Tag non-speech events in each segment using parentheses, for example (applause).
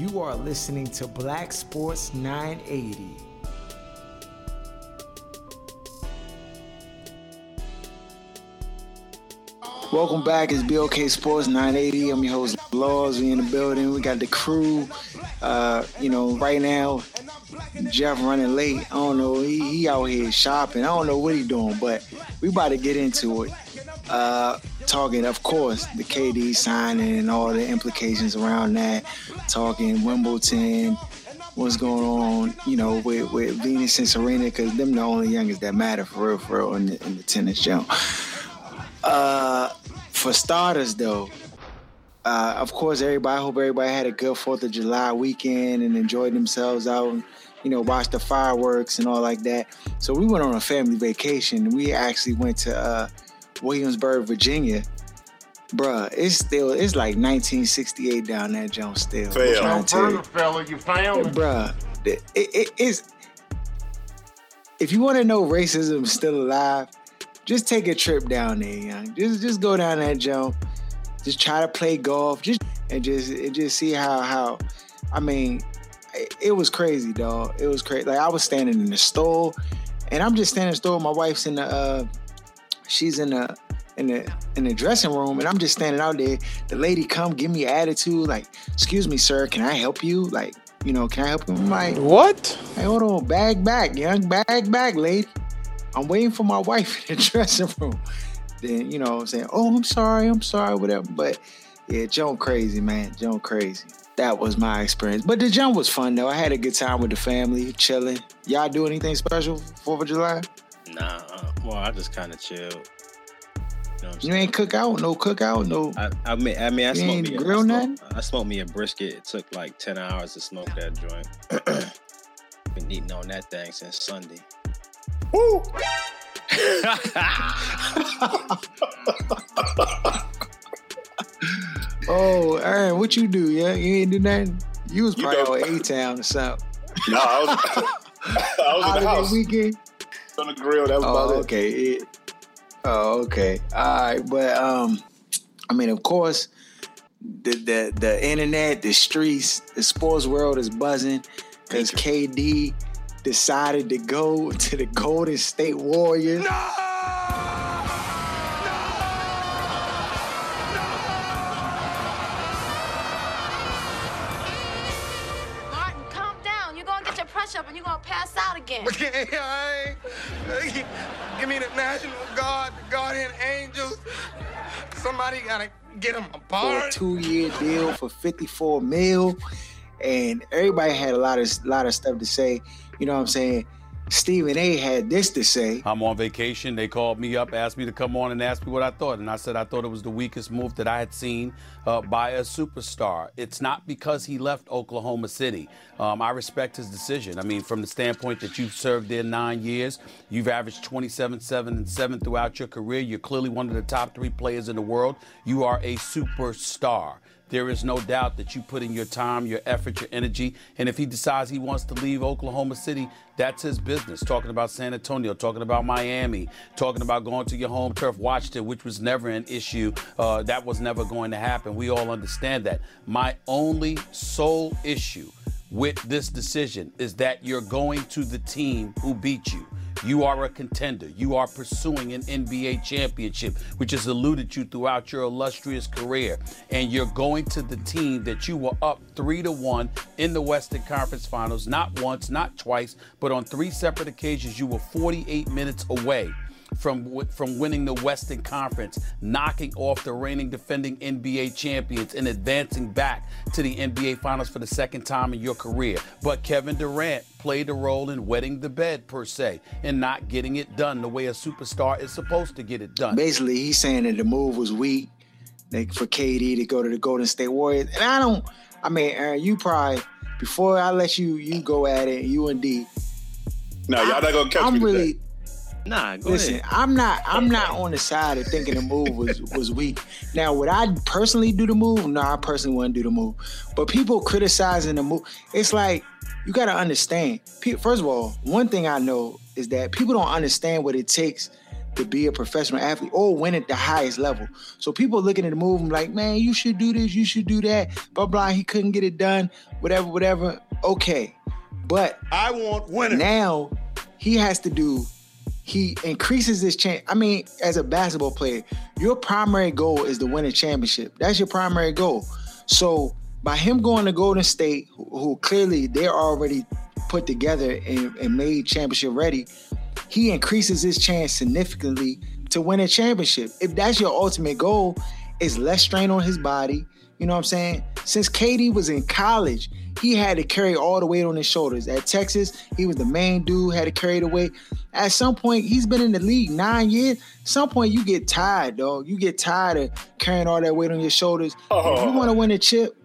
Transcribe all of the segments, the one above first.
You are listening to Black Sports 980. Welcome back. It's BOK Sports 980. I'm your host, Laws. We in the building. We got the crew. Uh, you know, right now, Jeff running late. I don't know. He, he out here shopping. I don't know what he doing, but we about to get into it. Uh, talking, of course, the KD signing and all the implications around that. Talking Wimbledon, what's going on, you know, with, with Venus and Serena, because them the only youngest that matter for real, for real in the, in the tennis jump. Uh, for starters, though, uh, of course, everybody. I hope everybody had a good Fourth of July weekend and enjoyed themselves out. And, you know, watched the fireworks and all like that. So we went on a family vacation. We actually went to uh, Williamsburg, Virginia. Bruh, it's still it's like 1968 down there, Jones. Still, Fail. I'm trying to tell you. fella. You found it. Bruh, it, it is. If you want to know racism still alive, just take a trip down there, young. Just just go down that jump. Just try to play golf. Just and just and just see how how. I mean, it, it was crazy, dog. It was crazy. Like I was standing in the store, and I'm just standing in the store. My wife's in the. uh She's in the in the in the dressing room, and I'm just standing out there. The lady come give me attitude, like, "Excuse me, sir, can I help you?" Like, you know, can I help you? I'm like, What? Hey, hold on, bag back, young, bag back, lady. I'm waiting for my (laughs) wife in the dressing room. Then, you know I'm saying, oh, I'm sorry, I'm sorry, whatever. But yeah, Joan crazy, man. Joan crazy. That was my experience. But the jump was fun though. I had a good time with the family, chilling. Y'all do anything special Fourth of July? Nah, uh, well, I just kind of chilled. You know what I'm You saying? ain't cook out, no cook out, no. I, I mean, I mean, I You smoked me. a- grill I nothing? I smoked me a brisket. It took like ten hours to smoke that joint. (clears throat) Been eating on that thing since Sunday. Woo! (laughs) Oh, Aaron, what you do? Yeah, you ain't do nothing. You was You probably know- on A Town or something. No, I was, (laughs) I was in the house weekend. on the grill. That was Oh, about it. okay. Oh, okay. All right, but um, I mean, of course, the the the internet, the streets, the sports world is buzzing because KD decided to go (laughs) to the Golden State Warriors. Martin, again. (laughs) Okay. Give me the National Guard, the Guardian Angels. Somebody gotta get them for a apart. two-year deal for 54 mil, and everybody had a lot of lot of stuff to say. You know what I'm saying? Stephen A. had this to say. I'm on vacation. They called me up, asked me to come on and asked me what I thought. And I said I thought it was the weakest move that I had seen uh, by a superstar. It's not because he left Oklahoma City. Um, I respect his decision. I mean, from the standpoint that you've served there nine years, you've averaged 27, 7, and 7 throughout your career. You're clearly one of the top three players in the world. You are a superstar. There is no doubt that you put in your time, your effort, your energy. And if he decides he wants to leave Oklahoma City, that's his business. Talking about San Antonio, talking about Miami, talking about going to your home turf, Washington, which was never an issue. Uh, that was never going to happen. We all understand that. My only sole issue with this decision is that you're going to the team who beat you. You are a contender. You are pursuing an NBA championship, which has eluded you throughout your illustrious career. And you're going to the team that you were up three to one in the Western Conference Finals, not once, not twice, but on three separate occasions, you were 48 minutes away from from winning the Western Conference, knocking off the reigning defending NBA champions, and advancing back to the NBA Finals for the second time in your career. But Kevin Durant played a role in wetting the bed per se, and not getting it done the way a superstar is supposed to get it done. Basically, he's saying that the move was weak like, for KD to go to the Golden State Warriors. And I don't. I mean, Aaron, you probably before I let you you go at it, you and D. No, y'all not gonna catch I'm me today. really Nah, go listen. ahead. I'm not. I'm not on the side of thinking the move was was weak. Now, would I personally do the move? No, I personally wouldn't do the move. But people criticizing the move, it's like you got to understand. First of all, one thing I know is that people don't understand what it takes to be a professional athlete or win at the highest level. So people looking at the move I'm like, man, you should do this, you should do that, blah blah. He couldn't get it done, whatever, whatever. Okay, but I want winners. now he has to do. He increases his chance. I mean, as a basketball player, your primary goal is to win a championship. That's your primary goal. So by him going to Golden State, who, clearly they're already put together and, and made championship ready, he increases his chance significantly to win a championship. If that's your ultimate goal, is less strain on his body. You know what I'm saying? Since KD was in college, he had to carry all the weight on his shoulders. At Texas, he was the main dude, had to carry the weight. At some point, he's been in the league nine years. Some point, you get tired, dog. You get tired of carrying all that weight on your shoulders. If you oh. want to win a chip,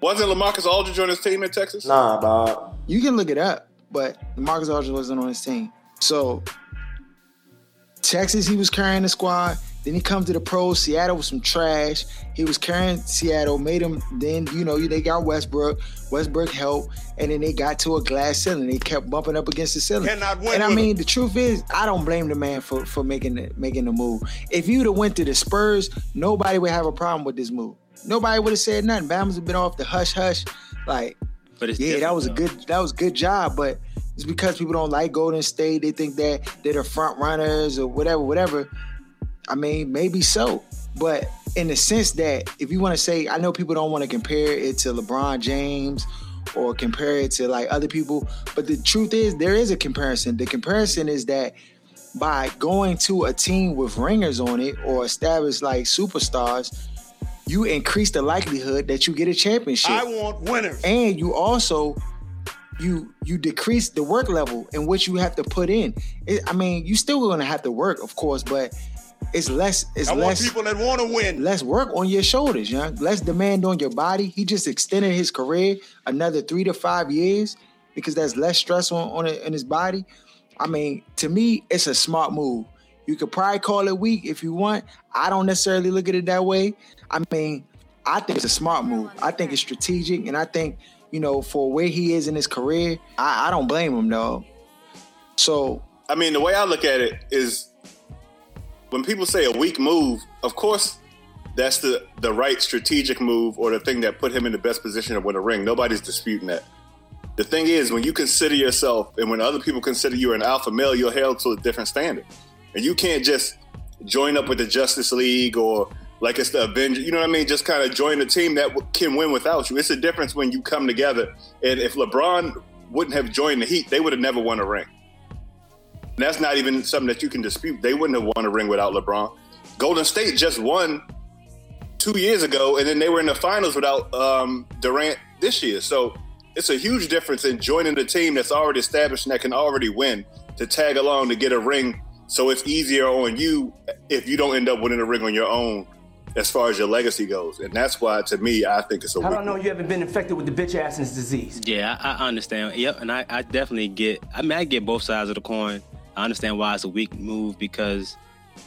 Wasn't Lamarcus Aldridge on his team in Texas? Nah, dog. you can look it up, but Marcus Aldridge wasn't on his team. So Texas, he was carrying the squad. Then he comes to the pros. Seattle was some trash. He was carrying Seattle, made him. Then you know they got Westbrook. Westbrook helped, and then they got to a glass ceiling. They kept bumping up against the ceiling. Cannot win and I with mean, the truth is, I don't blame the man for for making the making the move. If you'd have went to the Spurs, nobody would have a problem with this move. Nobody would have said nothing. Bama's have been off the hush hush, like But it's yeah, that was a good that was good job, but it's because people don't like Golden State. They think that they're the front runners or whatever, whatever. I mean, maybe so, but in the sense that if you want to say, I know people don't want to compare it to LeBron James or compare it to like other people, but the truth is there is a comparison. The comparison is that by going to a team with ringers on it or established like superstars, you increase the likelihood that you get a championship I want winners. and you also you you decrease the work level in which you have to put in. It, I mean, you still going to have to work, of course, but it's less it's I want less people that want to win. less work on your shoulders, young. Less demand on your body. He just extended his career another three to five years because there's less stress on on, it, on his body. I mean, to me, it's a smart move. You could probably call it weak if you want. I don't necessarily look at it that way. I mean, I think it's a smart move. I think it's strategic, and I think you know for where he is in his career, I, I don't blame him though. So I mean, the way I look at it is when people say a weak move, of course, that's the, the right strategic move or the thing that put him in the best position to win a ring. Nobody's disputing that. The thing is, when you consider yourself and when other people consider you an alpha male, you're held to a different standard. And you can't just join up with the Justice League or like it's the Avengers, you know what I mean? Just kind of join a team that can win without you. It's a difference when you come together. And if LeBron wouldn't have joined the Heat, they would have never won a ring. And that's not even something that you can dispute. They wouldn't have won a ring without LeBron. Golden State just won two years ago, and then they were in the finals without um, Durant this year. So it's a huge difference in joining the team that's already established and that can already win to tag along to get a ring. So it's easier on you if you don't end up winning a ring on your own as far as your legacy goes. And that's why, to me, I think it's a How do I weak know you haven't been infected with the bitch assness disease? Yeah, I, I understand. Yep, and I, I definitely get. I mean, I get both sides of the coin. I understand why it's a weak move because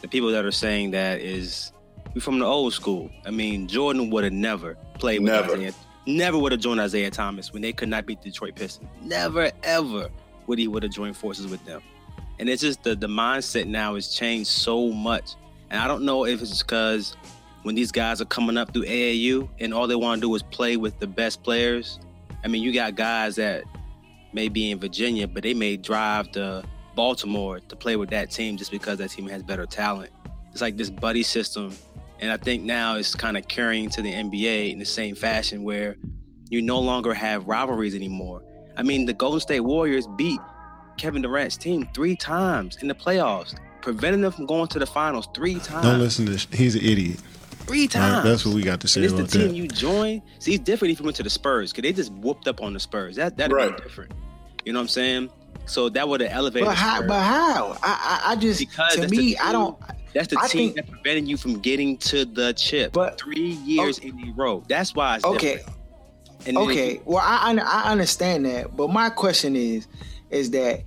the people that are saying that is we from the old school. I mean, Jordan would have never played with Never. Isaiah. Never would have joined Isaiah Thomas when they could not beat Detroit Pistons. Never ever would he would have joined forces with them. And it's just the the mindset now has changed so much. And I don't know if it's because when these guys are coming up through AAU and all they want to do is play with the best players. I mean, you got guys that may be in Virginia, but they may drive to Baltimore to play with that team just because that team has better talent. It's like this buddy system. And I think now it's kind of carrying to the NBA in the same fashion where you no longer have rivalries anymore. I mean, the Golden State Warriors beat Kevin Durant's team three times in the playoffs, preventing them from going to the finals three times. Don't listen to. Sh- he's an idiot. Three times. right, that's what we got to say And it's the team that. you join. See, it's different if you went to the Spurs because they just whooped up on the Spurs. That that'd Right. be different. You know what I'm saying? So that would have elevated. but how? But how? I I, I just Because to me, I don't. That's the I team think- that prevented you from getting to the chip. But- three years in a row. That's why it's Okay. And Okay, well, I I understand that, but my question is, is that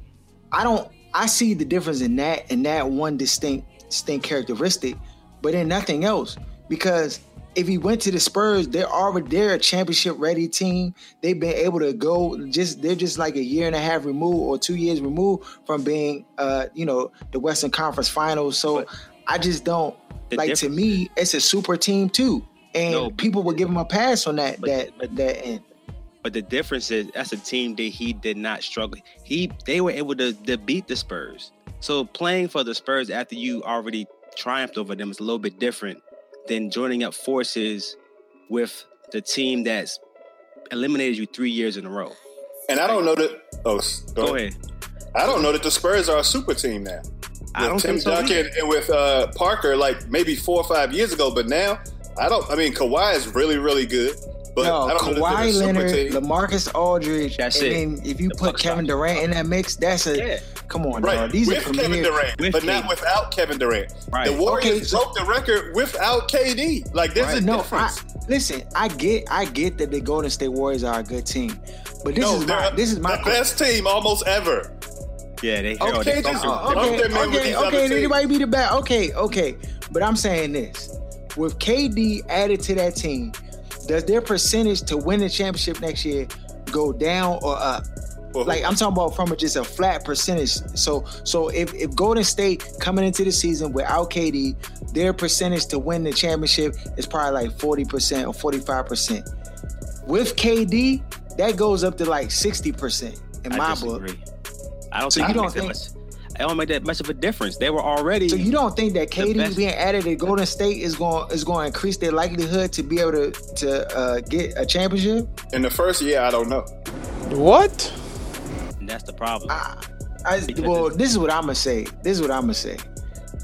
I don't I see the difference in that in that one distinct distinct characteristic, but in nothing else because if he went to the Spurs, they're already they're a championship ready team. They've been able to go just they're just like a year and a half removed or two years removed from being uh, you know, the Western Conference finals. So I just don't like to me, it's a super team too. And No, people will give him a pass on that that that end. But the difference is that's a team that he did not struggle. He they were able to, to beat the Spurs. So playing for the Spurs after you already triumphed over them is a little bit different than joining up forces with the team that's eliminated you three years in a row. And I don't know that. Oh, s- Go ahead. I don't know that the Spurs are a super team now. I With don't Tim think so Duncan either. and with uh, Parker, like maybe four or five years ago, but now I don't. I mean, Kawhi is really, really good, but no, I don't know that Kawhi they're a super Leonard, team. Lamarcus Aldridge, That's and it. then if you put Kevin Durant in that mix, that's a Yeah. Come on, Right, dog. These with are premier. Kevin Durant, With but not without Kevin Durant. Right. The Warriors Okay, so- broke the record without KD. Like there's Right. a No, I, difference. listen. I get, I get that the Golden State Warriors are a good team, but this no, is they're my, this is my the best team almost ever. Yeah, they Okay, they- just- Uh, Lump okay, them okay, okay. teams. Anybody be the best? Okay, okay. But I'm saying this: with KD added to that team, does their percentage to win the championship next year go down or up? Well, Like I'm talking about from a, just a flat percentage. So so if, if Golden State coming into the season without KD, their percentage to win the championship is probably like 40% or 45%. With KD, that goes up to like 60% in I my book. I don't So think you don't makes think- much. It don't make that much of a difference. They were already. So you don't think that KD being added to Golden State is going is going to increase their likelihood to be able to to uh, get a championship? in the first year, I don't know. What? And that's the problem. I, I, well, this is what I'm gonna say. This is what I'm gonna say.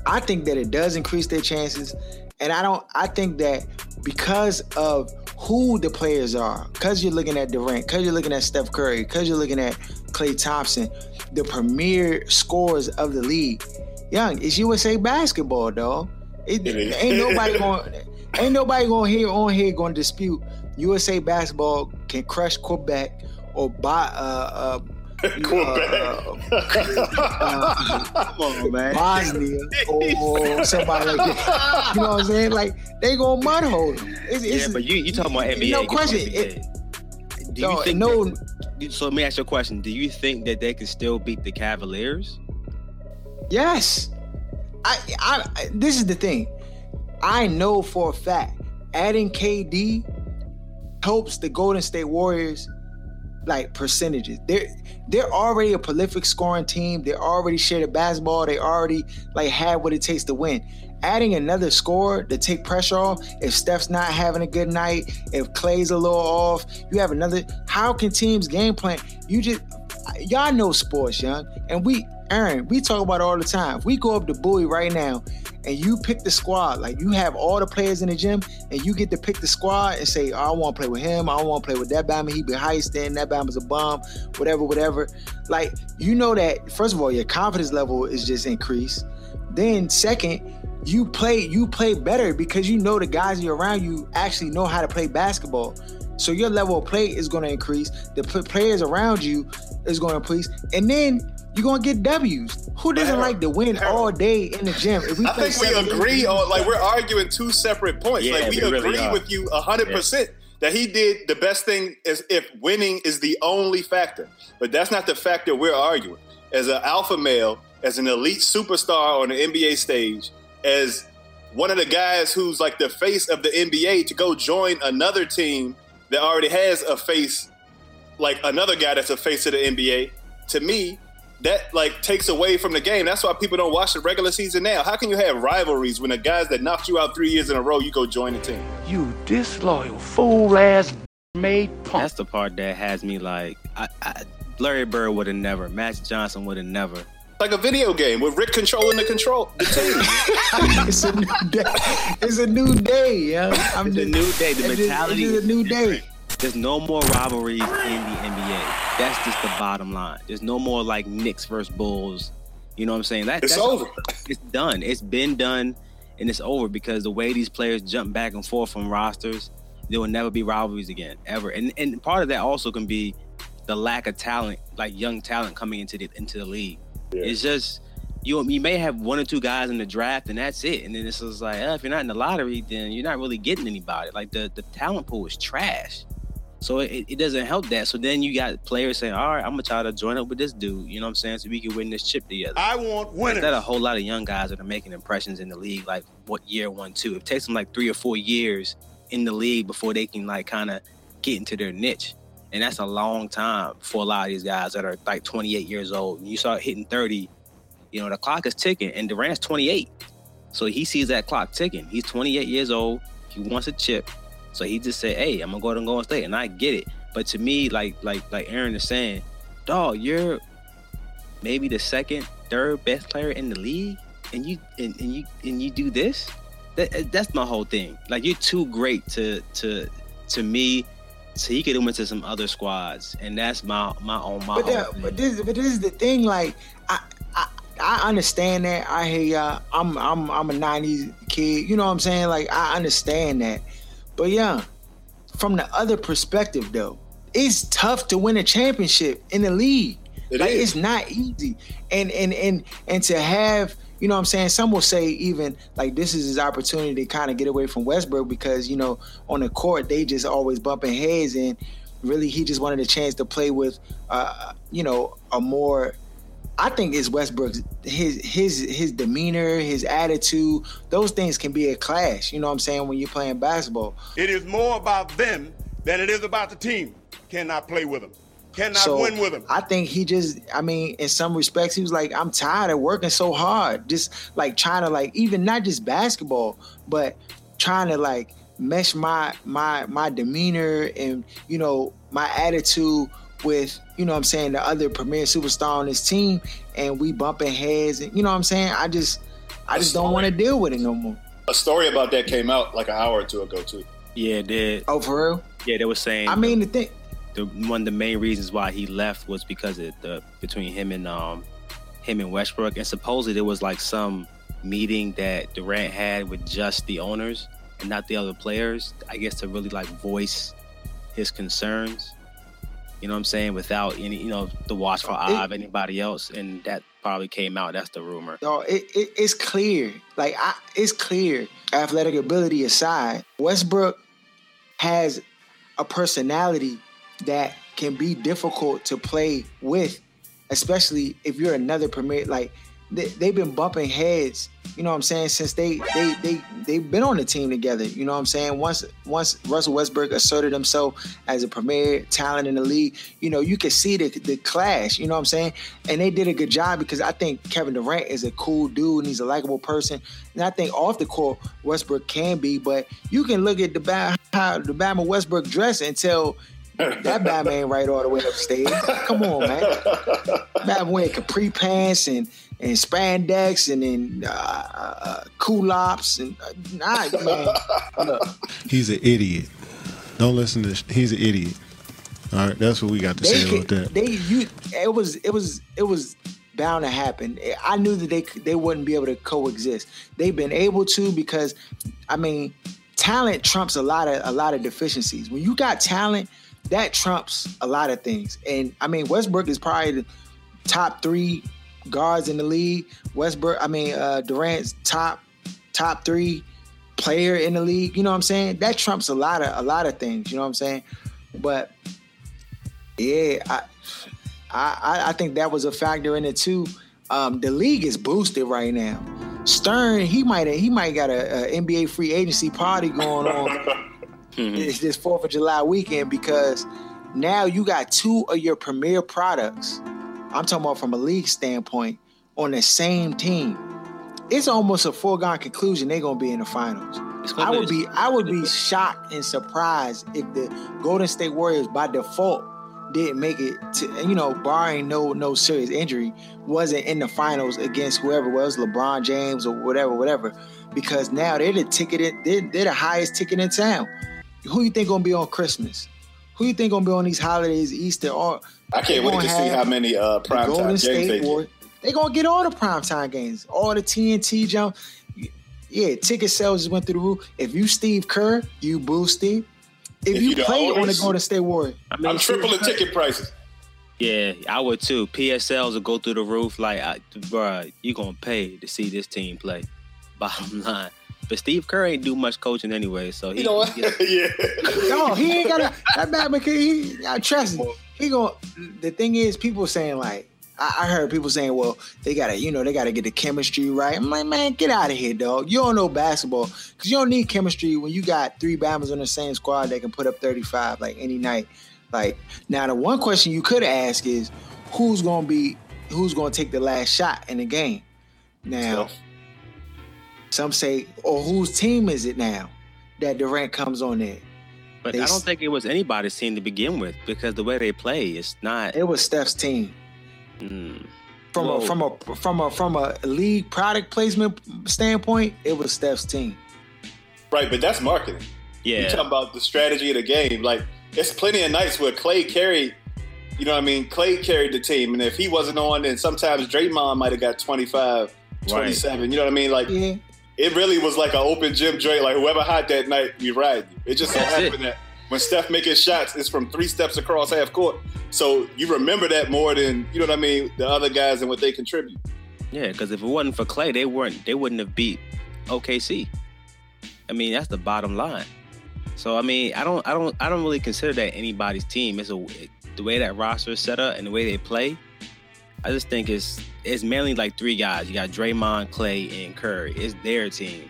I think that it does increase their chances, and I don't. I think that because of who the players are, because you're looking at Durant, because you're looking at Steph Curry, because you're looking at Klay Thompson, the premier scorers of the league. Young, it's USA basketball, dog. It, It is. ain't nobody (laughs) going. Ain't nobody going here on here going to dispute USA basketball can crush Quebec or buy uh, uh, (laughs) Quebec. Come on, man. Bosnia (laughs) or oh, somebody like that. You know what I'm saying? Like they gonna mud hold them. It's, Yeah, it's, but you you talking about NBA? No question. NBA. Do you no, think no, that- so let me ask you a question. Do you think that they can still beat the Cavaliers? yes. I, I, I, this is the thing. I know for a fact adding KD helps the Golden State Warriors like percentages. They're they're already a prolific scoring team. They already share the basketball. They already like have what it takes to win. Adding another scorer to take pressure off. If Steph's not having a good night, if Klay's a little off, you have another. How can teams game plan? You just y'all know sports, young, and we Aaron, we talk about it all the time. If we go up to Bowie right now and you pick the squad, like you have all the players in the gym, and you get to pick the squad and say, oh, I want to play with him, I want to play with that Bama, he be stand, that Bama's a bomb, whatever, whatever. Like, you know that, first of all, your confidence level is just increased. Then second, you play you play better because you know the guys you're around you actually know how to play basketball. So your level of play is going to increase. The p- players around you is going to increase, and then you're going to get W's. Who doesn't Harold, like to win Harold. all day in the gym? If we I think we agree on like we're arguing two separate points. Yeah, like we, we really agree are. with you hundred percent that he did the best thing is if winning is the only factor. But that's not the factor we're arguing. As an alpha male, as an elite superstar on the NBA stage, as one of the guys who's like the face of the NBA to go join another team that already has a face like another guy that's a face of the NBA, to me, that like takes away from the game. That's why people don't watch the regular season now. How can you have rivalries when the guys that knocked you out three years in a row, you go join the team? You disloyal fool ass made punk. That's the part that has me like, I, I, Larry Bird would have never, Magic Johnson would have never. Like a video game with Rick controlling the control the team. (laughs) it's a new day. It's a new day, yo. I'm It's a new day. The mentality It's a new day. There's no more rivalries in the NBA. That's just the bottom line. There's no more like Knicks versus Bulls. You know what I'm saying? That, It's that's over. It's done. It's been done, and it's over because the way these players jump back and forth from rosters, there will never be rivalries again, ever. And and part of that also can be the lack of talent, like young talent coming into the into the league. It's just you you may have one or two guys in the draft and that's it. And then it's just like, uh, if you're not in the lottery, then you're not really getting anybody. Like the the talent pool is trash. So it, it doesn't help that. So then you got players saying, all right, I'm gonna try to join up with this dude. You know what I'm saying? So we can win this chip together. I want winners. Instead a whole lot of young guys that are making impressions in the league, like what year one, two. It takes them like three or four years in the league before they can like kind of get into their niche. And that's a long time for a lot of these guys that are like 28 years old. You start hitting 30, you know, the clock is ticking. And Durant's 28. So he sees that clock ticking. He's 28 years old. He wants a chip. So he just said, "Hey, I'm gonna go to Golden State," and I get it. But to me, like like like Aaron is saying, dog, you're maybe the second, third best player in the league, and you and, and you and you do this. That, that's my whole thing. Like you're too great to to to me. So he could have went to some other squads, and that's my my own my But, own. but this but this is the thing. Like I. I I understand that. I hear y'all. I'm I'm I'm a '90s kid. You know what I'm saying? Like I understand that. But yeah, from the other perspective though, it's tough to win a championship in the league. It like is. it's not easy. And and and and to have, you know what I'm saying, some will say even like this is his opportunity to kind of get away from Westbrook because, you know, on the court they just always bumping heads and really he just wanted a chance to play with uh, you know, a more I think it's Westbrook's his his his demeanor, his attitude. Those things can be a clash. You know what I'm saying when you're playing basketball. It is more about them than it is about the team. Cannot play with them. Cannot so win with them. I think he just. I mean, in some respects, he was like, I'm tired of working so hard, just like trying to like even not just basketball, but trying to like mesh my my my demeanor and you know my attitude with you know what I'm saying the other premier superstar on his team and we bumping heads and you know what I'm saying I just I just don't want to deal with it no more. A story about that came out like an hour or two ago too. yeah, it did. Oh for real? Yeah, they were saying. I mean the thing the one of the main reasons why he left was because of the between him and um him and Westbrook, and supposedly there was like some meeting that Durant had with just the owners and not the other players. I guess to really like voice his concerns. You know what I'm saying? Without any, you know, the watchful eye of anybody else, and that probably came out. That's the rumor. No, it, it it's clear. Like I, it's clear. Athletic ability aside, Westbrook has a personality that can be difficult to play with, especially if you're another premier. Like they, they've been bumping heads. You know what I'm saying? Since they they they they've been on the team together. You know what I'm saying? Once once Russell Westbrook asserted himself as a premier talent in the league, you know you can see the the clash. You know what I'm saying? And they did a good job because I think Kevin Durant is a cool dude and he's a likable person. And I think off the court Westbrook can be, but you can look at the ba- how the Bama Westbrook dress and tell that Batman ain't right all the way upstairs. Come on, man. Batman wearing capri pants and and spandex and then uh, uh, culottes and uh, nah, man. Look, He's an idiot. Don't listen to. Sh- he's an idiot. All right, that's what we got to they say could, about that. they you it was it was it was bound to happen. I knew that they they wouldn't be able to coexist. They've been able to because I mean, talent trumps a lot of a lot of deficiencies. When you got talent, that trumps a lot of things. And I mean, Westbrook is probably the top three guards in the league. Westbrook, I mean, uh, Durant's top top three player in the league. You know what I'm saying? That trumps a lot of a lot of things. You know what I'm saying? But yeah, I I, I think that was a factor in it too. Um, the league is boosted right now. Stern, he might he might got a, a NBA free agency party going on (laughs) this this Fourth of July weekend because now you got two of your premier products. I'm talking about from a league standpoint on the same team. It's almost a foregone conclusion they're gonna be in the finals. I would be I would be shocked and surprised if the Golden State Warriors by default didn't make it to you know barring no no serious injury wasn't in the finals against whoever it was LeBron James or whatever whatever because now they're the ticket in, they're, they're the highest ticket in town. Who you think gonna be on Christmas? Who you think gonna be on these holidays Easter or I can't wait to see how many uh, the prime Golden time games they State get. Warriors. They gonna get all the primetime games, all the TNT jump. Yeah, ticket sales just went through the roof. If you Steve Kerr, you boo Steve. If, If you, you the play on the owners, Golden State Warriors, I'm tripling ticket prices. Yeah, I would too. PSLs will go through the roof. Like, I, bruh, you gonna pay to see this team play. (laughs) Bottom line. But Steve Kerr ain't do much coaching anyway, so he. You know what? he- (laughs) yeah. No, he ain't gotta. That Batman, he, I trust him. He going The thing is, people saying like, I, I heard people saying, well, they gotta, you know, they gotta get the chemistry right. I'm like, man, get out of here, dog. You don't know basketball because you don't need chemistry when you got three Bama's on the same squad that can put up 35 like any night. Like now, the one question you could ask is, who's gonna be, who's gonna take the last shot in the game? Now, some say, or whose team is it now that Durant comes on there? But They I s- don't think it was anybody's team to begin with because the way they play, is not. It was Steph's team. Mm, From Whoa. a from a from a from a league product placement standpoint, it was Steph's team. Right, but that's marketing. Yeah, you yeah. talking about the strategy of the game. Like, it's plenty of nights where Klay carried, you know what I mean? Klay carried the team. And if he wasn't on, then sometimes Draymond might have got 25, 27. You know what I mean? Like, Yeah. It really was like an open gym joint. Like, whoever hot that night, we ride you. It just so That's happened that when Steph making shots, it's from three steps across half court. So you remember that more than, you know what I mean, the other guys and what they contribute. Yeah, because if it wasn't for Klay, they weren't. They wouldn't have beat OKC. I mean, that's the bottom line. So I mean, I don't, I don't, I don't really consider that anybody's team. It's a the way that roster is set up and the way they play. I just think it's it's mainly like three guys. You got Draymond, Klay, and Curry. It's their team,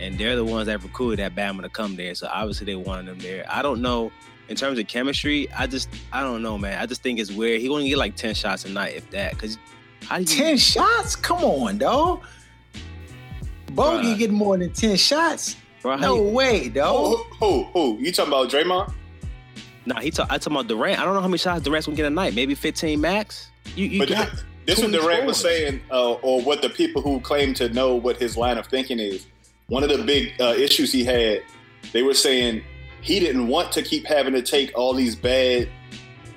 and they're the ones that recruited that Bama to come there. So obviously they wanted them there. I don't know in terms of chemistry. I just, I don't know, man. I just think it's weird. He only get like ten shots a night, if that. Because how do you Ten shots? Come on, dog. Bogey Bruh. get more than ten shots? Bro, how No you- way, Who, dog. who, who? You talking about Draymond? Nah, he talk, I talking about Durant. I don't know how many shots Durant's gonna get a night. Maybe 15 max. You, you But got this is what 20 Durant was saying, uh, or what the people who claim to know what his line of thinking is. One of the big uh, issues he had, they were saying he didn't want to keep having to take all these bad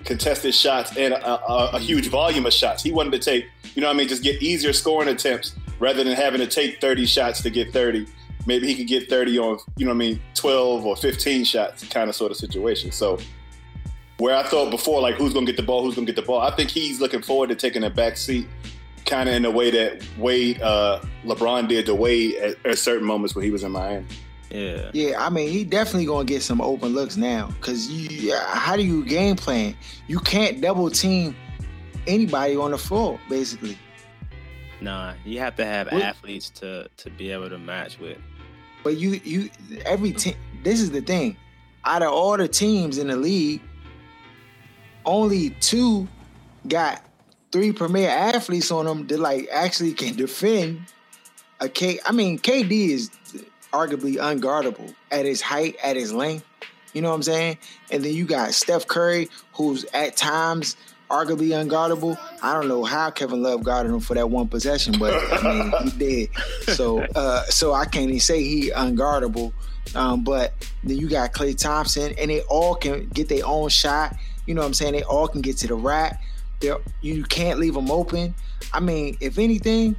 contested shots and a, a, a huge volume of shots. He wanted to take, you know what I mean, just get easier scoring attempts rather than having to take 30 shots to get 30. Maybe he could get 30 on, you know what I mean, 12 or 15 shots kind of sort of situation. So where I thought before, like who's gonna get the ball, who's gonna get the ball. I think he's looking forward to taking a back seat, kind of in the way that Wade, uh, LeBron did to Wade at, at certain moments when he was in Miami. Yeah. Yeah, I mean, he definitely gonna get some open looks now. Cause you, how do you game plan? You can't double team anybody on the floor, basically. Nah, you have to have What- athletes to to be able to match with. But you, you, every team. This is the thing. Out of all the teams in the league, only two got three premier athletes on them that like actually can defend a K. I mean, KD is arguably unguardable at his height, at his length. You know what I'm saying? And then you got Steph Curry, who's at times arguably unguardable. I don't know how Kevin Love guarded him for that one possession, but I mean he (laughs) did. So uh so I can't even say he unguardable. Um, but then you got Klay Thompson, and they all can get their own shot. You know what I'm saying? They all can get to the rack. They're, you can't leave them open. I mean, if anything,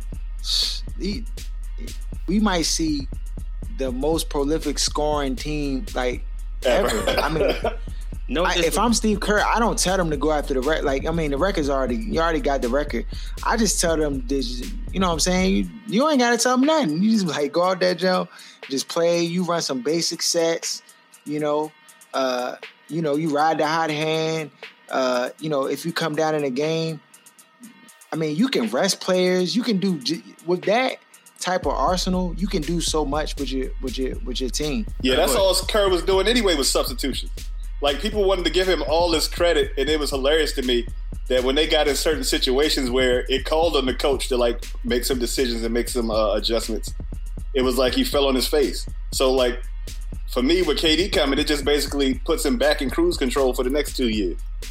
(sighs) we might see the most prolific scoring team like ever. I mean, (laughs) No, I, if I'm Steve Kerr, I don't tell them to go after the record. Like, I mean, the record's already you already got the record. I just tell them this. You know what I'm saying? You, you ain't got to tell them nothing. You just like go out there, Joe. Just play. You run some basic sets. You know, uh, you know, you ride the hot hand. Uh, you know, if you come down in a game, I mean, you can rest players. You can do with that type of arsenal. You can do so much with your with your with your team. Yeah, that's all Kerr was doing anyway with substitutions. Like people wanted to give him all this credit, and it was hilarious to me that when they got in certain situations where it called on the coach to like make some decisions and make some uh, adjustments, it was like he fell on his face. So like for me, with KD coming, it just basically puts him back in cruise control for the next two years. (laughs)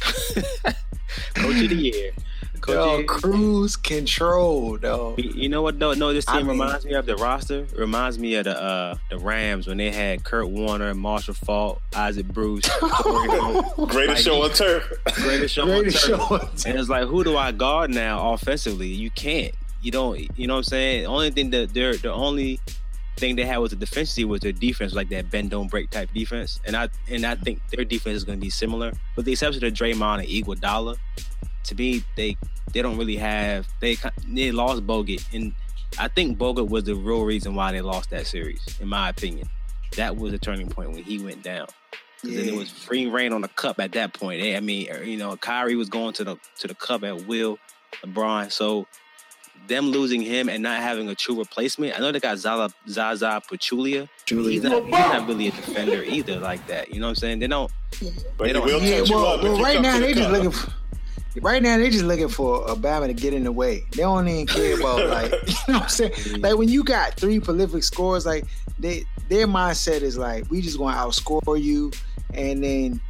coach of the year. Coach Yo, of the year. cruise control, though. You you know what? though? no. This I team mean- reminds me of the roster. Reminds me of the uh, the Rams when they had Kurt Warner, Marshall Faulk, Isaac Bruce, (laughs) Greatest Like, show on turf. greatest show Greatest on turf. show on And it's like, who do I guard now offensively? You can't. You don't. You know what I'm saying? The only thing that they're the only thing they had was the defensively was their defense, like that bend don't break type defense. And I and I think their defense is going to be similar, with the exception of Draymond and Iguodala. to me, they they don't really have they they lost Bogut, and I think Bogut was the real reason why they lost that series, in my opinion. That was a turning point when he went down. Yeah. Then it was free reign on the cup at that point. I mean, er, you know, Kyrie was going to the to the cup at will, LeBron. So them losing him and not having a true replacement. I know they got Zaza, Zaza Pachulia. He's not, he's not really a defender either like that. You know what I'm saying? They don't. But they don't. Yeah, well, well right now they just looking. For, right now they just looking for Obama to get in the way. They don't even care about (laughs) like (laughs) you know what I'm saying. Mm-hmm. Like when you got three prolific scores, like they their mindset is like we just going to outscore you, and then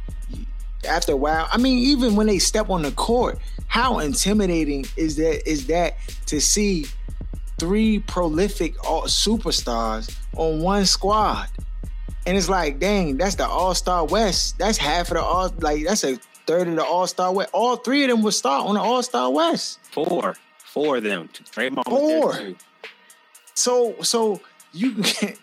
after a while, I mean, even when they step on the court, how intimidating is that? Is that to see three prolific superstars on one squad? And it's like, dang, that's the All Star West. That's half of the all. Like that's a third of the All Star West. All three of them would start on the All Star West. Four, four of them. Draymond Four. So, so you (laughs) can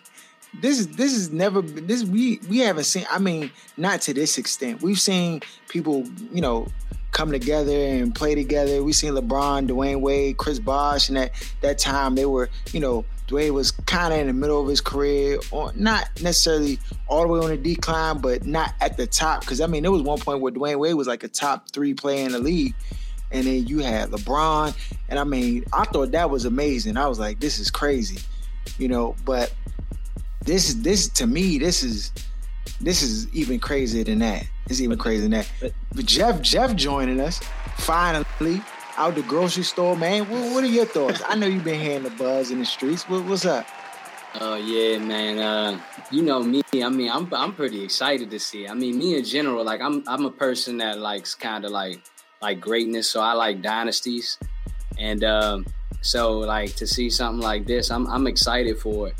this is this is never this we we haven't seen. I mean, not to this extent. We've seen people, you know, come together and play together. We seen LeBron, Dwyane Wade, Chris Bosh, and that that time they were, you know, Dwyane was kind of in the middle of his career, or not necessarily all the way on the decline, but not at the top. Because I mean, there was one point where Dwyane Wade was like a top three player in the league, and then you had LeBron, and I mean, I thought that was amazing. I was like, this is crazy, you know. But this is this to me this is this is even crazier than that. It's even crazier than that. But Jeff Jeff joining us finally out the grocery store, man. What, what are your thoughts? I know you've been hearing the buzz in the streets. What, what's up? Oh yeah, man. Uh, you know me. I mean, I'm I'm pretty excited to see. I mean, me in general, like I'm I'm a person that likes kind of like like greatness. So I like dynasties, and um, so like to see something like this, I'm I'm excited for it.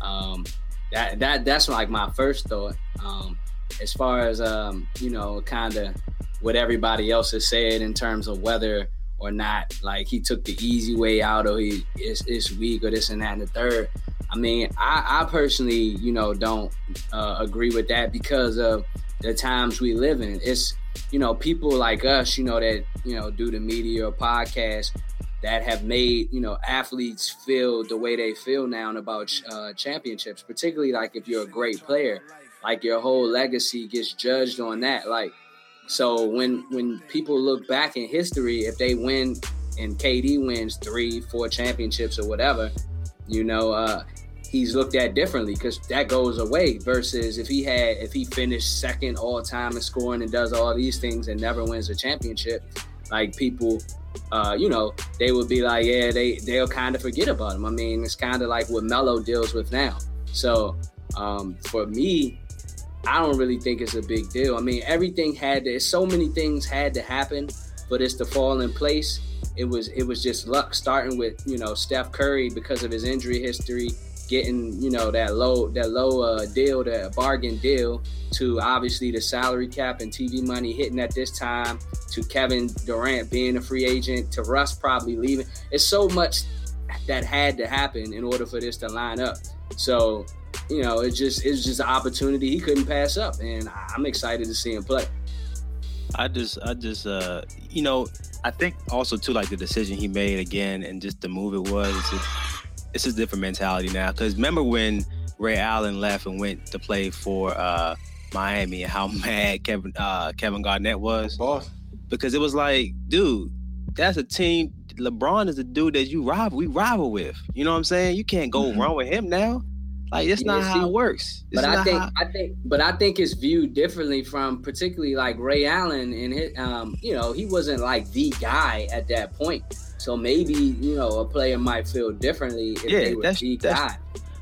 Um, that that that's like my first thought. Um, as far as um, you know, kind of what everybody else has said in terms of whether or not like he took the easy way out or he is, is weak or this and that and the third. I mean, I, I personally, you know, don't uh, agree with that because of the times we live in. It's you know people like us, you know, that you know do the media or podcast that have made you know athletes feel the way they feel now about uh, championships. Particularly like if you're a great player, like your whole legacy gets judged on that. Like so when when people look back in history, if they win and KD wins three, four championships or whatever, you know, uh, he's looked at differently because that goes away. Versus if he had if he finished second all time in scoring and does all these things and never wins a championship, like people uh, you know, they would be like, yeah, they they'll kind of forget about him. I mean, it's kind of like what Melo deals with now. So um, for me, I don't really think it's a big deal. I mean, everything had to, so many things had to happen for this to fall in place. It was it was just luck, starting with you know Steph Curry because of his injury history getting you know that low that low uh, deal, that bargain deal, to obviously the salary cap and TV money hitting at this time, to Kevin Durant being a free agent, to Russ probably leaving. It's so much that had to happen in order for this to line up. So you know, it just it's just an opportunity he couldn't pass up, and I'm excited to see him play. I just, I just, uh, you know, I think also too, like the decision he made again, and just the move it was. It's, it's a different mentality now. Because remember when Ray Allen left and went to play for uh, Miami and how (laughs) mad Kevin uh, Kevin Garnett was? Boss. Because it was like, dude, that's a team. LeBron is a dude that you rival, we rival with. You know what I'm saying? You can't go mm-hmm. wrong with him now. Like it's yeah, not see, how it works. It's but I think how... I think but I think it's viewed differently from particularly like Ray Allen and his, um, you know, he wasn't like the guy at that point. So maybe you know a player might feel differently if yeah, they were that's, the guy.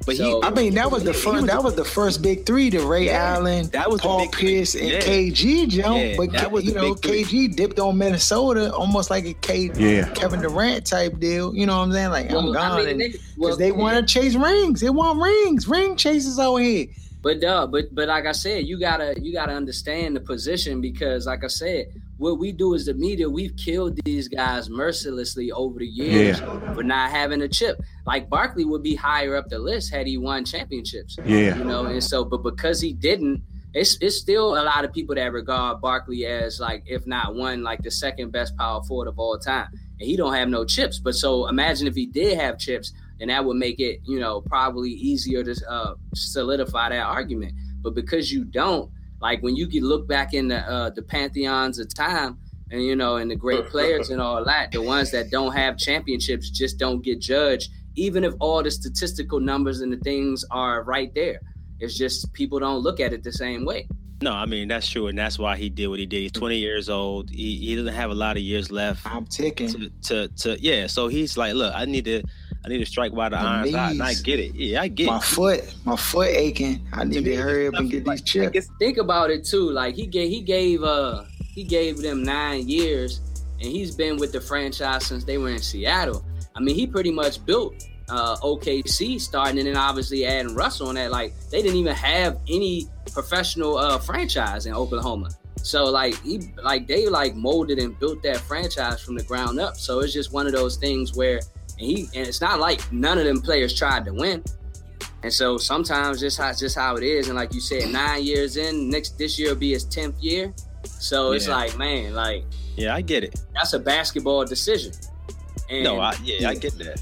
But so, he, I mean, that was the first. Was, that was the first big three: to Ray yeah, Allen, that was Paul Pierce, and yeah. KG. Joe, yeah, but that was you know, KG dipped on Minnesota almost like a K, yeah. Kevin Durant type deal. You know what I'm saying? Like well, I'm gone because I mean, well, they want to chase rings. They want rings. Ring chases over here. But duh, but but like I said, you gotta you gotta understand the position because, like I said, what we do as the media, we've killed these guys mercilessly over the years yeah. for not having a chip. Like Barkley would be higher up the list had he won championships. Yeah. You know, and so but because he didn't, it's it's still a lot of people that regard Barkley as like, if not one, like the second best power forward of all time. And he don't have no chips. But so imagine if he did have chips, and that would make it, you know, probably easier to uh, solidify that argument. But because you don't, like when you can look back in the uh, the pantheons of time, and you know, and the great (laughs) players and all that, the ones that don't have championships just don't get judged, even if all the statistical numbers and the things are right there. It's just people don't look at it the same way. No, I mean that's true, and that's why he did what he did. He's 20 years old. He, he doesn't have a lot of years left. I'm ticking. To, to, to yeah. So he's like, look, I need to I need to strike while the, the iron's hot, and I get it. Yeah, I get my it. foot, my foot aching. I need to, hurry up and get these chips. Think about it too. Like he gave he gave uh he gave them nine years, and he's been with the franchise since they were in Seattle. I mean, he pretty much built uh, OKC starting and then obviously adding Russell on that. Like they didn't even have any professional uh, franchise in Oklahoma. So like he like they like molded and built that franchise from the ground up. So it's just one of those things where and he and it's not like none of them players tried to win. And so sometimes just how just how it is. And like you said, nine years in, next this year will be his tenth year. So it's like, man, like Yeah, I get it. that's a basketball decision. And no, I, yeah, I get that.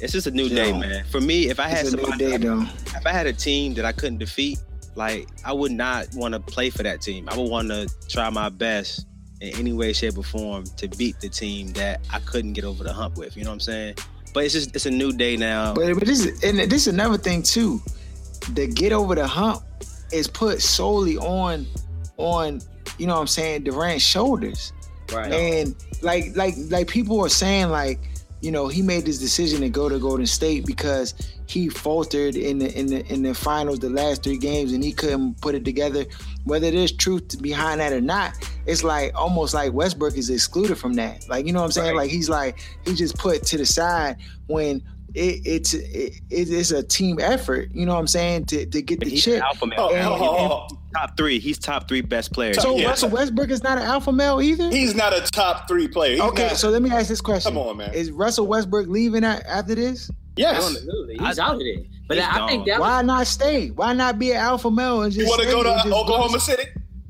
It's just a new day, man. For me, if I had It's a new somebody, day, though. if I had a team that I couldn't defeat, like I would not want to play for that team. I would want to try my best in any way, shape, or form to beat the team that I couldn't get over the hump with. You know what I'm saying? But it's just it's a new day now. But, but this is and this is another thing too. The get over the hump is put solely on on you know what I'm saying Durant's shoulders. Right. And like like like people are saying like you know he made this decision to go to Golden State because he faltered in the in the in the finals the last three games and he couldn't put it together. Whether there's truth behind that or not, it's like almost like Westbrook is excluded from that. Like you know what I'm saying? Right. Like he's like he's just put to the side when it, it's it, it's a team effort. You know what I'm saying to to get the he's chip. alpha male. Oh, And- oh, oh, oh, top three. He's top three best player. So Yeah. Russell Westbrook is not an alpha male either. He's not a top three player. He's okay, not- so let me ask this question: Come on, man. Is Russell Westbrook leaving a- after this? yes. Absolutely. He's I- out of there. But he's I think that Why not stay? Why not be an alpha male and just? You want to go to Oklahoma bust- City?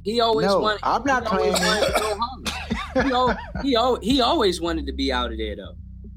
he always No, wanted. I'm not playing wanted to go home. he, he, he always wanted to be out of there though.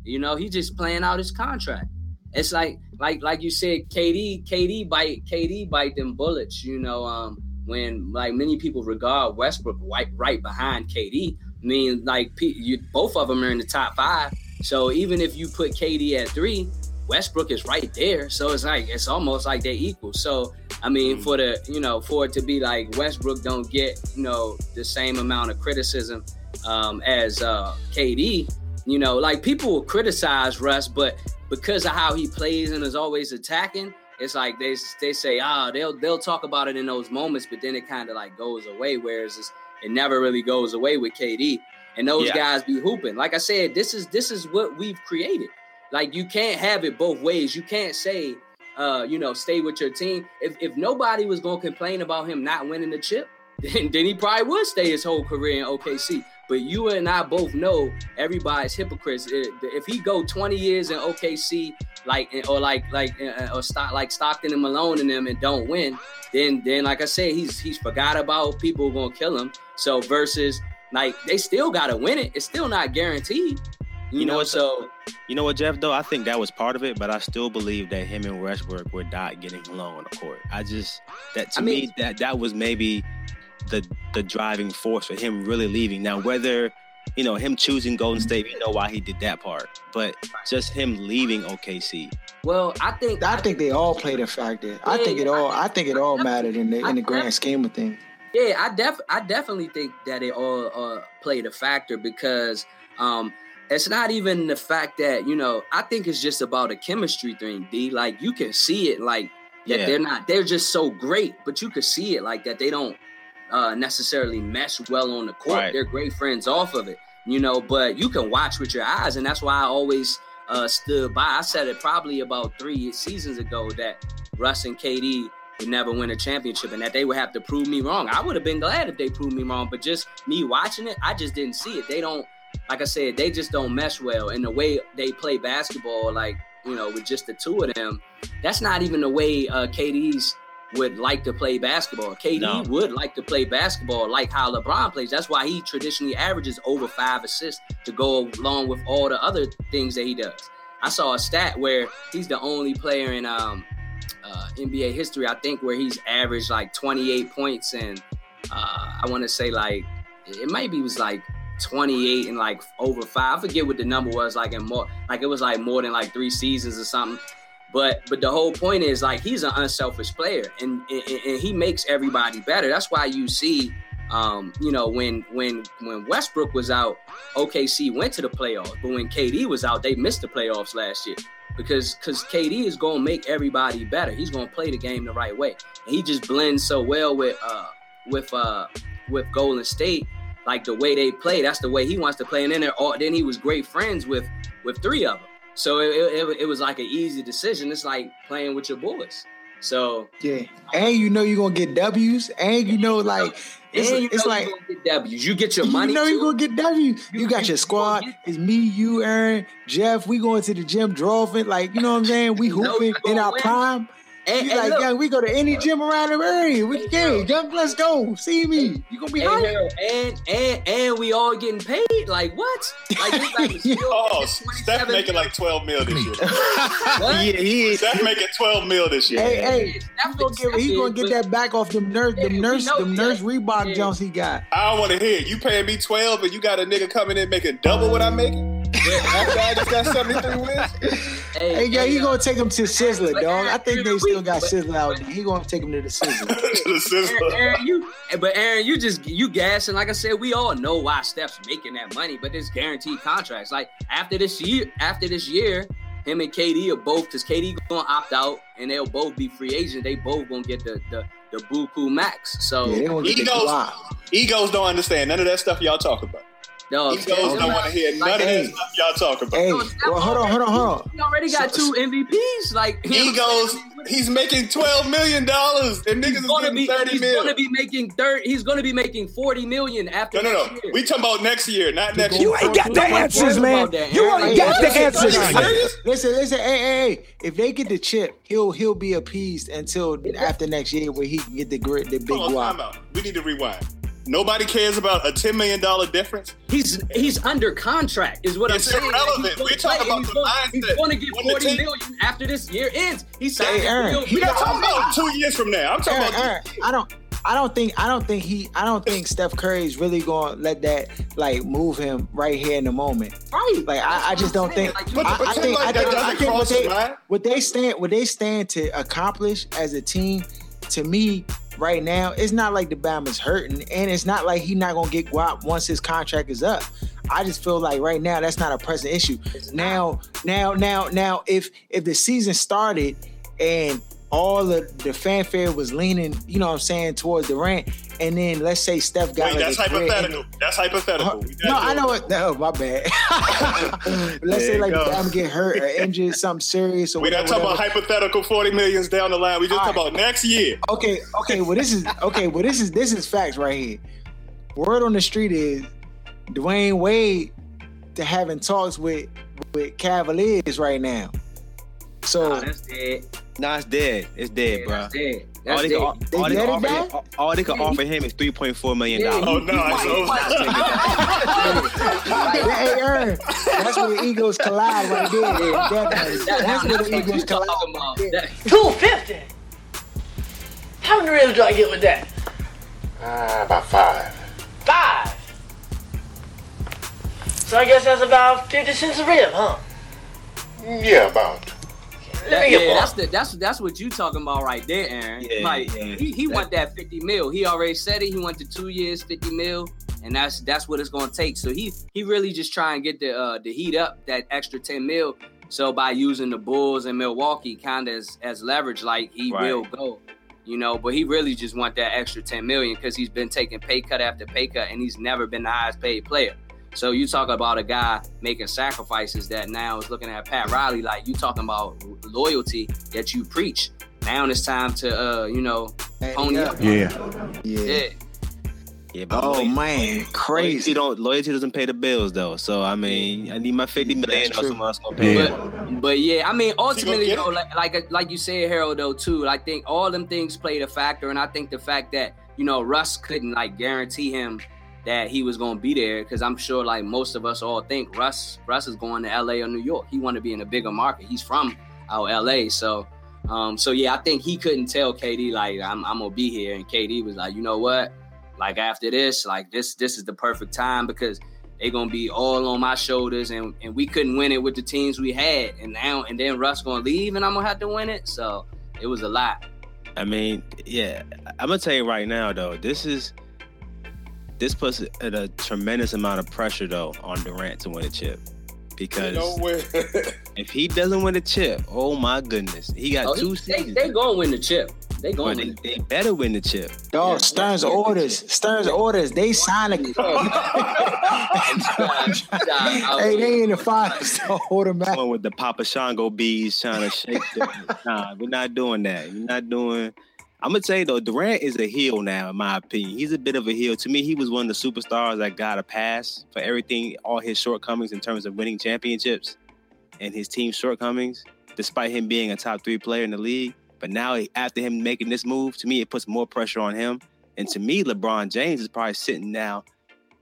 You know, he just playing out his contract. It's like like like you said, KD KD bite KD bite them bullets. You know, um, when like many people regard Westbrook right right behind KD. I mean, like you, both of them are in the top five. So even if you put KD at three, Westbrook is right there. So it's like it's almost like they're equal. So I mean, for the you know for it to be like Westbrook don't get you know the same amount of criticism um, as uh, KD. You know, like people will criticize Russ, but because of how he plays and is always attacking, it's like they they say ah they'll they'll talk about it in those moments, but then it kind of like goes away. Whereas it's, it never really goes away with KD. And those Yeah. guys be hooping. Like I said, this is this is what we've created. Like you can't have it both ways. You can't say, uh, you know, stay with your team. If if nobody was gonna complain about him not winning the chip, (laughs) then, then he probably would stay his whole career in OKC. But you and I both know everybody's hypocrites. If he go 20 years in OKC, like or like like or stock like Stockton and Malone and them, and don't win, then then like I said, he's he's forgot about people gonna kill him. So versus like they still gotta win it. It's still not guaranteed. You, You know know, what, so You know what, Jeff? Though I think that was part of it, but I still believe that him and Westbrook were not getting along on the court. I just that to I me that that was maybe the the driving force for him really leaving. Now whether you know him choosing Golden State, you know why he did that part, but just him leaving OKC. well, I think I think they all played a factor. I think it all. I think it all mattered in the in the grand scheme of things. Yeah, I def I definitely think that it all uh, played a factor because um it's not even the fact that you know I think it's just about a chemistry thing. D like you can see it like that Yeah. they're not they're just so great, but you could see it like that they don't uh, necessarily mesh well on the court. Right. They're great friends off of it, you know. But you can watch with your eyes, and that's why I always uh, stood by. I said it probably about three seasons ago that Russ and KD would never win a championship and that they would have to prove me wrong. I would have been glad if they proved me wrong, but just me watching it, I just didn't see it. They don't, like I said, they just don't mesh well. And the way they play basketball, like, you know, with just the two of them, that's not even the way uh, KD's would like to play basketball. KD No. would like to play basketball like how LeBron plays. That's why he traditionally averages over five assists to go along with all the other things that he does. I saw a stat where he's the only player in um, uh, NBA history, I think, where he's averaged like 28 points and uh, I want to say like it maybe was like 28 and like over five. I forget what the number was like in more like it was like more than like three seasons or something. But but the whole point is like he's an unselfish player and and, and he makes everybody better. That's why you see um, you know, when when when Westbrook was out, OKC went to the playoffs. But when KD was out, they missed the playoffs last year because because KD is gonna make everybody better. He's gonna play the game the right way. And he just blends so well with uh with uh with Golden State, like the way they play. That's the way he wants to play. And then all, then he was great friends with with three of them. So it, it, it was like an easy decision. It's like playing with your boys. So Yeah, and you know you're gonna get W's, and you know like it's, you it's like you get W's. You get your money. you know you're gonna get W's. You, got your squad. It's me, you, Aaron, Jeff. We going to the gym, drawing. Like you know what I'm saying. We (laughs) hooping you in our win. prime. And- you and like, look- yeah, we go to any gym around the area. We can yeah, young, let's go. See me. You gonna be Hey, hot. And and and we all getting paid. Like what? Like this guy is still Oh, making Steph making like 12 mil this year. (laughs) What? Yeah, he is. Steph making 12 mil this year. Hey, hey, Steph he's gonna get he gonna get that back off them nurse, Yeah, them nurse, know them nurse Reebok Yeah. jumps he got. I don't want to hear it. You paying me 12 and you got a nigga coming in making double what I'm making? After I just got 73 wins? Hey, yeah, he uh, gonna take him to Sizzler, but dog. I think they still got Sizzler out there. He gonna take him to the Sizzler. (laughs) The sister. Aaron, Aaron, you, but Aaron, you just you gassing. Like I said, we all know why Steph's making that money, but it's guaranteed contracts. Like after this year, after this year, him and KD are both because KD gonna opt out, and they'll both be free agents. They both gonna get the the the buku max. So Yeah, they gonna get the Egos, egos don't understand none of that stuff y'all talk about. No, Egos don't want to hear none of that stuff y'all talk about. Hey, No, well, hold on, hold on, hold on. He already got So- two MVPs. Like (laughs) He goes, he's making twelve million dollars, and niggas is gonna getting be thirty he's mil. gonna be making third. He's gonna be making forty million after. no, no, next no. year. We talking about next year, not next You year. ain't got the answers, man. about that, You ain't got the answers. listen. Listen, listen, hey, hey, hey. If they get the chip, he'll he'll be appeased until after next year where he can get the grit, the big Hold on, guap. We need to rewind. Nobody cares about a ten million dollar difference. He's he's under contract, is what It's I'm saying. Like, irrelevant. he's We're talking about he's the gonna- mindset. He's going to get When the forty team- million after this year ends. He signed Hey, a deal. We're not not- talking about two years from now. I'm talking Aaron, about Aaron, I don't. I don't think I don't think he I don't think Steph Curry is really gonna let that like move him right here in the moment. Right. Like I, I just don't think. Like, I, I think, like I think, I think what they what they stand what they stand to accomplish as a team. To me, right now, it's not like the Bama's hurting, and it's not like he not gonna get guap once his contract is up. I just feel like right now that's not a present issue. Now, now, now, now, if if the season started and all the the fanfare was leaning, you know what I'm saying, towards Durant, and then let's say Steph got Wait, like that's a grid and- hypothetical. That's hypothetical. Uh-huh. No, I know it. No, my bad. (laughs) Let's say like go. I'm get hurt or injured, something serious or We're not whatever. talking about hypothetical forty millions down the line. We just All talking about next year. Okay, okay. Well, this is okay. Well, this is this is facts right here. Word on the street is Dwyane Wade to having talks with with Cavaliers right now. So Nah, that's dead. Nah, it's dead. It's dead, Yeah, bro. that's dead. All they, dead. can, all, they let can offer him, all- all they can Yeah, offer him is three point four million Yeah, dollars. Oh no, it's over. (laughs) hey, Aaron, that's where the egos collide right there. Definitely. That- That's where that's the egos collide. talking about. right there. That- 250? How many ribs do I get with that? Uh, about five. Five. So I guess that's about 50 cents a rib, huh? Yeah, about. (laughs) That- yeah, that's the that's that's what you talking about right there, Aaron. Yeah, like yeah. he, he want that fifty mil. He already said it. He went to two years, fifty mil, and that's that's what it's gonna take. So he he really just try and get the uh, the heat up that extra ten mil. So by using the Bulls and Milwaukee kind of as, as leverage, like he Right. will go. You know, but he really just want that extra 10 million because he's been taking pay cut after pay cut and he's never been the highest paid player. So you talk about a guy making sacrifices that now is looking at Pat Riley like you talking about loyalty that you preach. Now it's time to uh, you know, pony up. Yeah. Yeah. Yeah, but Oh loyalty- man, Loyalty crazy. don't loyalty doesn't pay the bills though. So I mean, I need my fifty million That's or someone else gonna pay it. But, but yeah, I mean, ultimately though, like, like like you said, Harold though too. I think all them things played a factor, and I think the fact that you know Russ couldn't like guarantee him that he was gonna be there because I'm sure like most of us all think Russ Russ is going to L.A. or New York. He want to be in a bigger market. He's from out L.A. So. Um, so yeah, I think he couldn't tell KD like I'm, I'm gonna be here, and KD was like, you know what, like after this, like this this is the perfect time because they gonna be all on my shoulders, and, and we couldn't win it with the teams we had, and now and then Russ gonna leave, and I'm gonna have to win it. So it was a lot. I mean, yeah, I'm gonna tell you right now though, this is this puts a, a tremendous amount of pressure though on Durant to win a chip. Because You know (laughs) if he doesn't win a chip, oh my goodness, he got Oh, two he- they, seasons. they gonna win the chip. They but gonna they, they better win the chip. Dog, Stern's orders. Stern's orders. They signed a. (laughs) (laughs) hey, they in the finals. So automatic. Going with the Papa Shango bees trying to shake. The, nah, we're not doing that. We're not doing I'm gonna tell you though, Durant is a heel now, in my opinion. He's a bit of a heel. To me, he was one of the superstars that got a pass for everything, all his shortcomings in terms of winning championships and his team's shortcomings, despite him being a top three player in the league. But now, after him making this move, to me, it puts more pressure on him. And to me, LeBron James is probably sitting now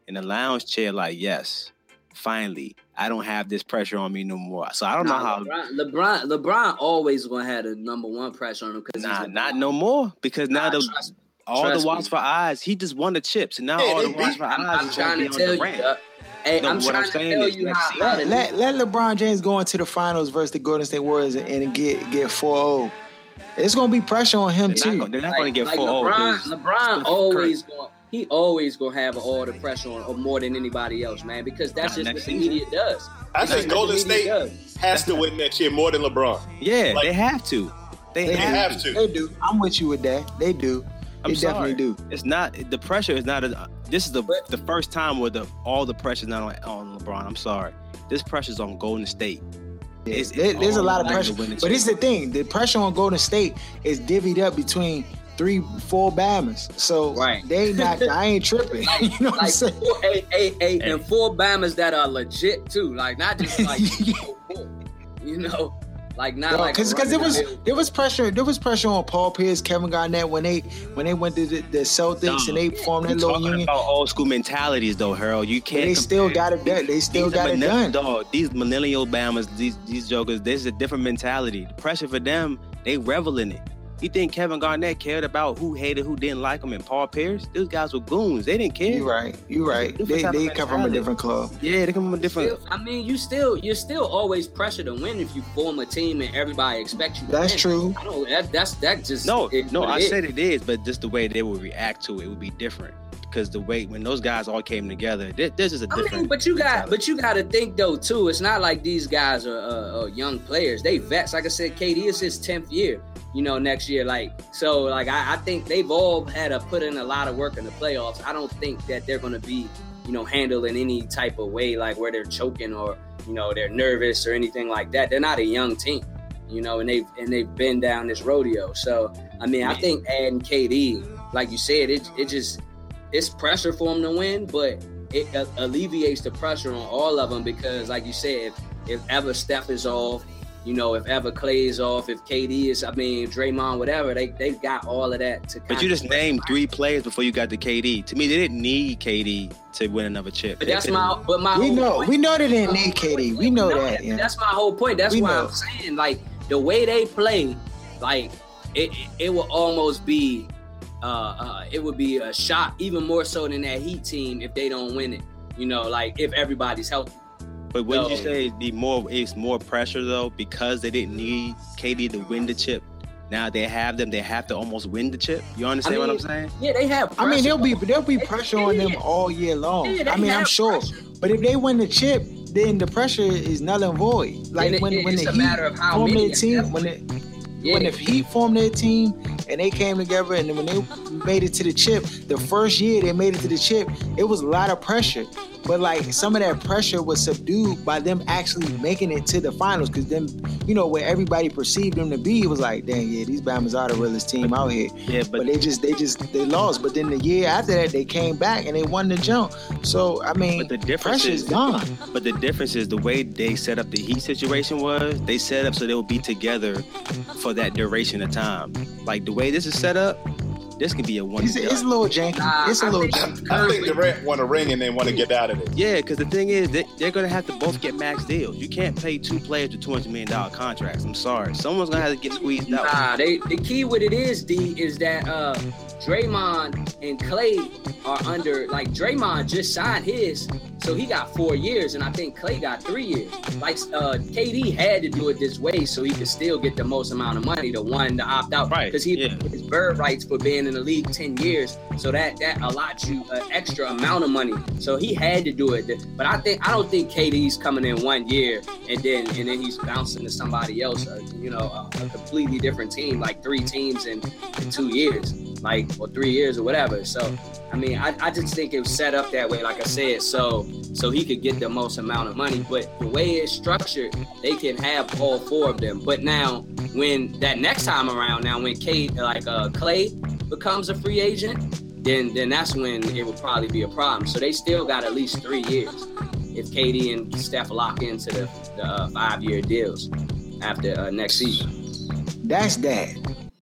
in a lounge chair, like, yes, finally, I don't have this pressure on me no more. So I don't know how. LeBron, LeBron LeBron always gonna have the number one pressure on him because Nah, not no more because now Nah, the trust- all trust the watch for eyes. He just won the chips, and now Yeah, all the watch for eyes I'm is trying going to to be tell on you. Durant. uh, Hey, No, I'm what I'm trying to saying tell is you next how. Let, let let LeBron James go into the finals versus the Golden State Warriors and, and get get 4-0. It's gonna be pressure on him They're not, too. gonna- they're not like, going to get like four. LeBron, LeBron always going. He always gonna have all the pressure on, or more than anybody else, man. Because that's Not just what the season. media does. I That's think Golden State does. has to win that year more than LeBron. Yeah, Like- they have to. They, They have, have to. to. They do. I'm with you with that. They do. I'm they sorry. definitely do. It's not the pressure is not. A, this is the But- the first time where the all the pressure is not on, on LeBron. I'm sorry. This pressure is on Golden State. Yeah, It's- there- there's a lot of pressure. the winning But it's the thing: the pressure on Golden State is divvied up between three, four Bammers. So Right. they not. I ain't tripping. (laughs) you know what I'm Like saying? four, eight, eight, eight, and four Bammers that are legit too. Like not just like (laughs) you know, like not like because a because there was run-of-the-mill- there was pressure there was pressure on Paul Pierce, Kevin Garnett when they when they went to the, the Celtics and they formed We're that little talking union. about old school mentalities, though, Harold. You can't. they still got it done. They still These got are it done. Dog, these millennial Bammers, these these jokers, this is a different mentality. The pressure for them, they revel in it. You think Kevin Garnett cared about who hated, who didn't like him, and Paul Pierce? Those guys were goons. They didn't care. You're right. You're right. They they come from a different club. Yeah, they come from a different. Still- I mean, you still you're still always pressure to win if you form a team and everybody expects you. To That's win. true. I don't. That, that's that just No, is no, I it is. said it is, but just the way they would react to it would be different. Because the way when those guys all came together, there- there's just a I different. mean, but you got, but you got to think though too. It's not like these guys are, uh, uh, young players. They vets. Like I said, KD is his tenth year. You know, next year. Like so, like I, I think they've all had to put in a lot of work in the playoffs. I don't think that they're going to be, you know, handled in any type of way like where they're choking or you know they're nervous or anything like that. They're not a young team. You know, and they've and they've been down this rodeo. So I mean, I think adding KD, like you said, it it just it's pressure for them to win, but it a- alleviates the pressure on all of them because, like you said, if, if ever Steph is off, you know, if ever Klay is off, if KD is, I mean, Draymond, whatever, they they've got all of that to. But you just named three players before you got to KD. To me, they didn't need KD to win another chip. But They that's could've- my, but my. We whole know. point- We know they didn't need KD. We know that. Yeah. That's my whole point. That's We why know. I'm saying, like, the way they play, like, it it, it will almost be, uh, uh, it would be a shot, even more so than that Heat team if they don't win it. You know, like if everybody's healthy. But wouldn't you No. say the more it's more pressure though because they didn't need KD to win the chip. Now they have them, they have to almost win the chip. You understand what I'm saying? Yeah, they have. I mean, there'll be pressure. there'll be pressure on them all year long. Yeah, I mean, I'm sure. pressure. But if they win the chip, then the pressure is null and void. Like And it- when it- when it's the a Heat matter of how formed many their team, when it Yeah. when the Heat formed their team and they came together and then when they made it to the chip, the first year they made it to the chip, it was a lot of pressure. But like some of that pressure was subdued by them actually making it to the finals. Cause then, you know, where everybody perceived them to be, it was like, dang, yeah, these Bama's are the realest team out here. Yeah, but, But they just they just they lost. But then the year after that, they came back and they won the jump. So I mean, But the difference pressure's is gone. But the difference is the way they set up the Heat situation was they set up so they would be together for that duration of time. Like the way this is set up, this could be a one. It's, it's a little janky. Nah, it's a I little think- janky. I think Durant want to ring and then want to get out of it. Yeah, because the thing is, they, they're gonna have to both get max deals. You can't pay two players to two hundred million dollar contracts. I'm sorry, someone's gonna have to get squeezed out. Nah, they the key with it is D is that uh Draymond and Klay are under like Draymond just signed his, so he got four years, and I think Klay got three years. Like uh KD had to do it this way so he could still get the most amount of money, the one to opt out, Right, Because he yeah. his bird rights for being in the league ten years, so that that allots you an extra amount of money. So he had to do it. But I think I don't think KD's coming in one year and then and then he's bouncing to somebody else, uh, you know, a, a completely different team, like three teams in, in two years, like or three years or whatever. So I mean, I, I just think it was set up that way, like I said, so so he could get the most amount of money. But the way it's structured, they can have all four of them. But now, when that next time around, now when Kate like uh Klay becomes a free agent, then then that's when it would probably be a problem. So they still got at least three years if KD and Steph lock into the, the uh, five year deals after uh, next season. That's that.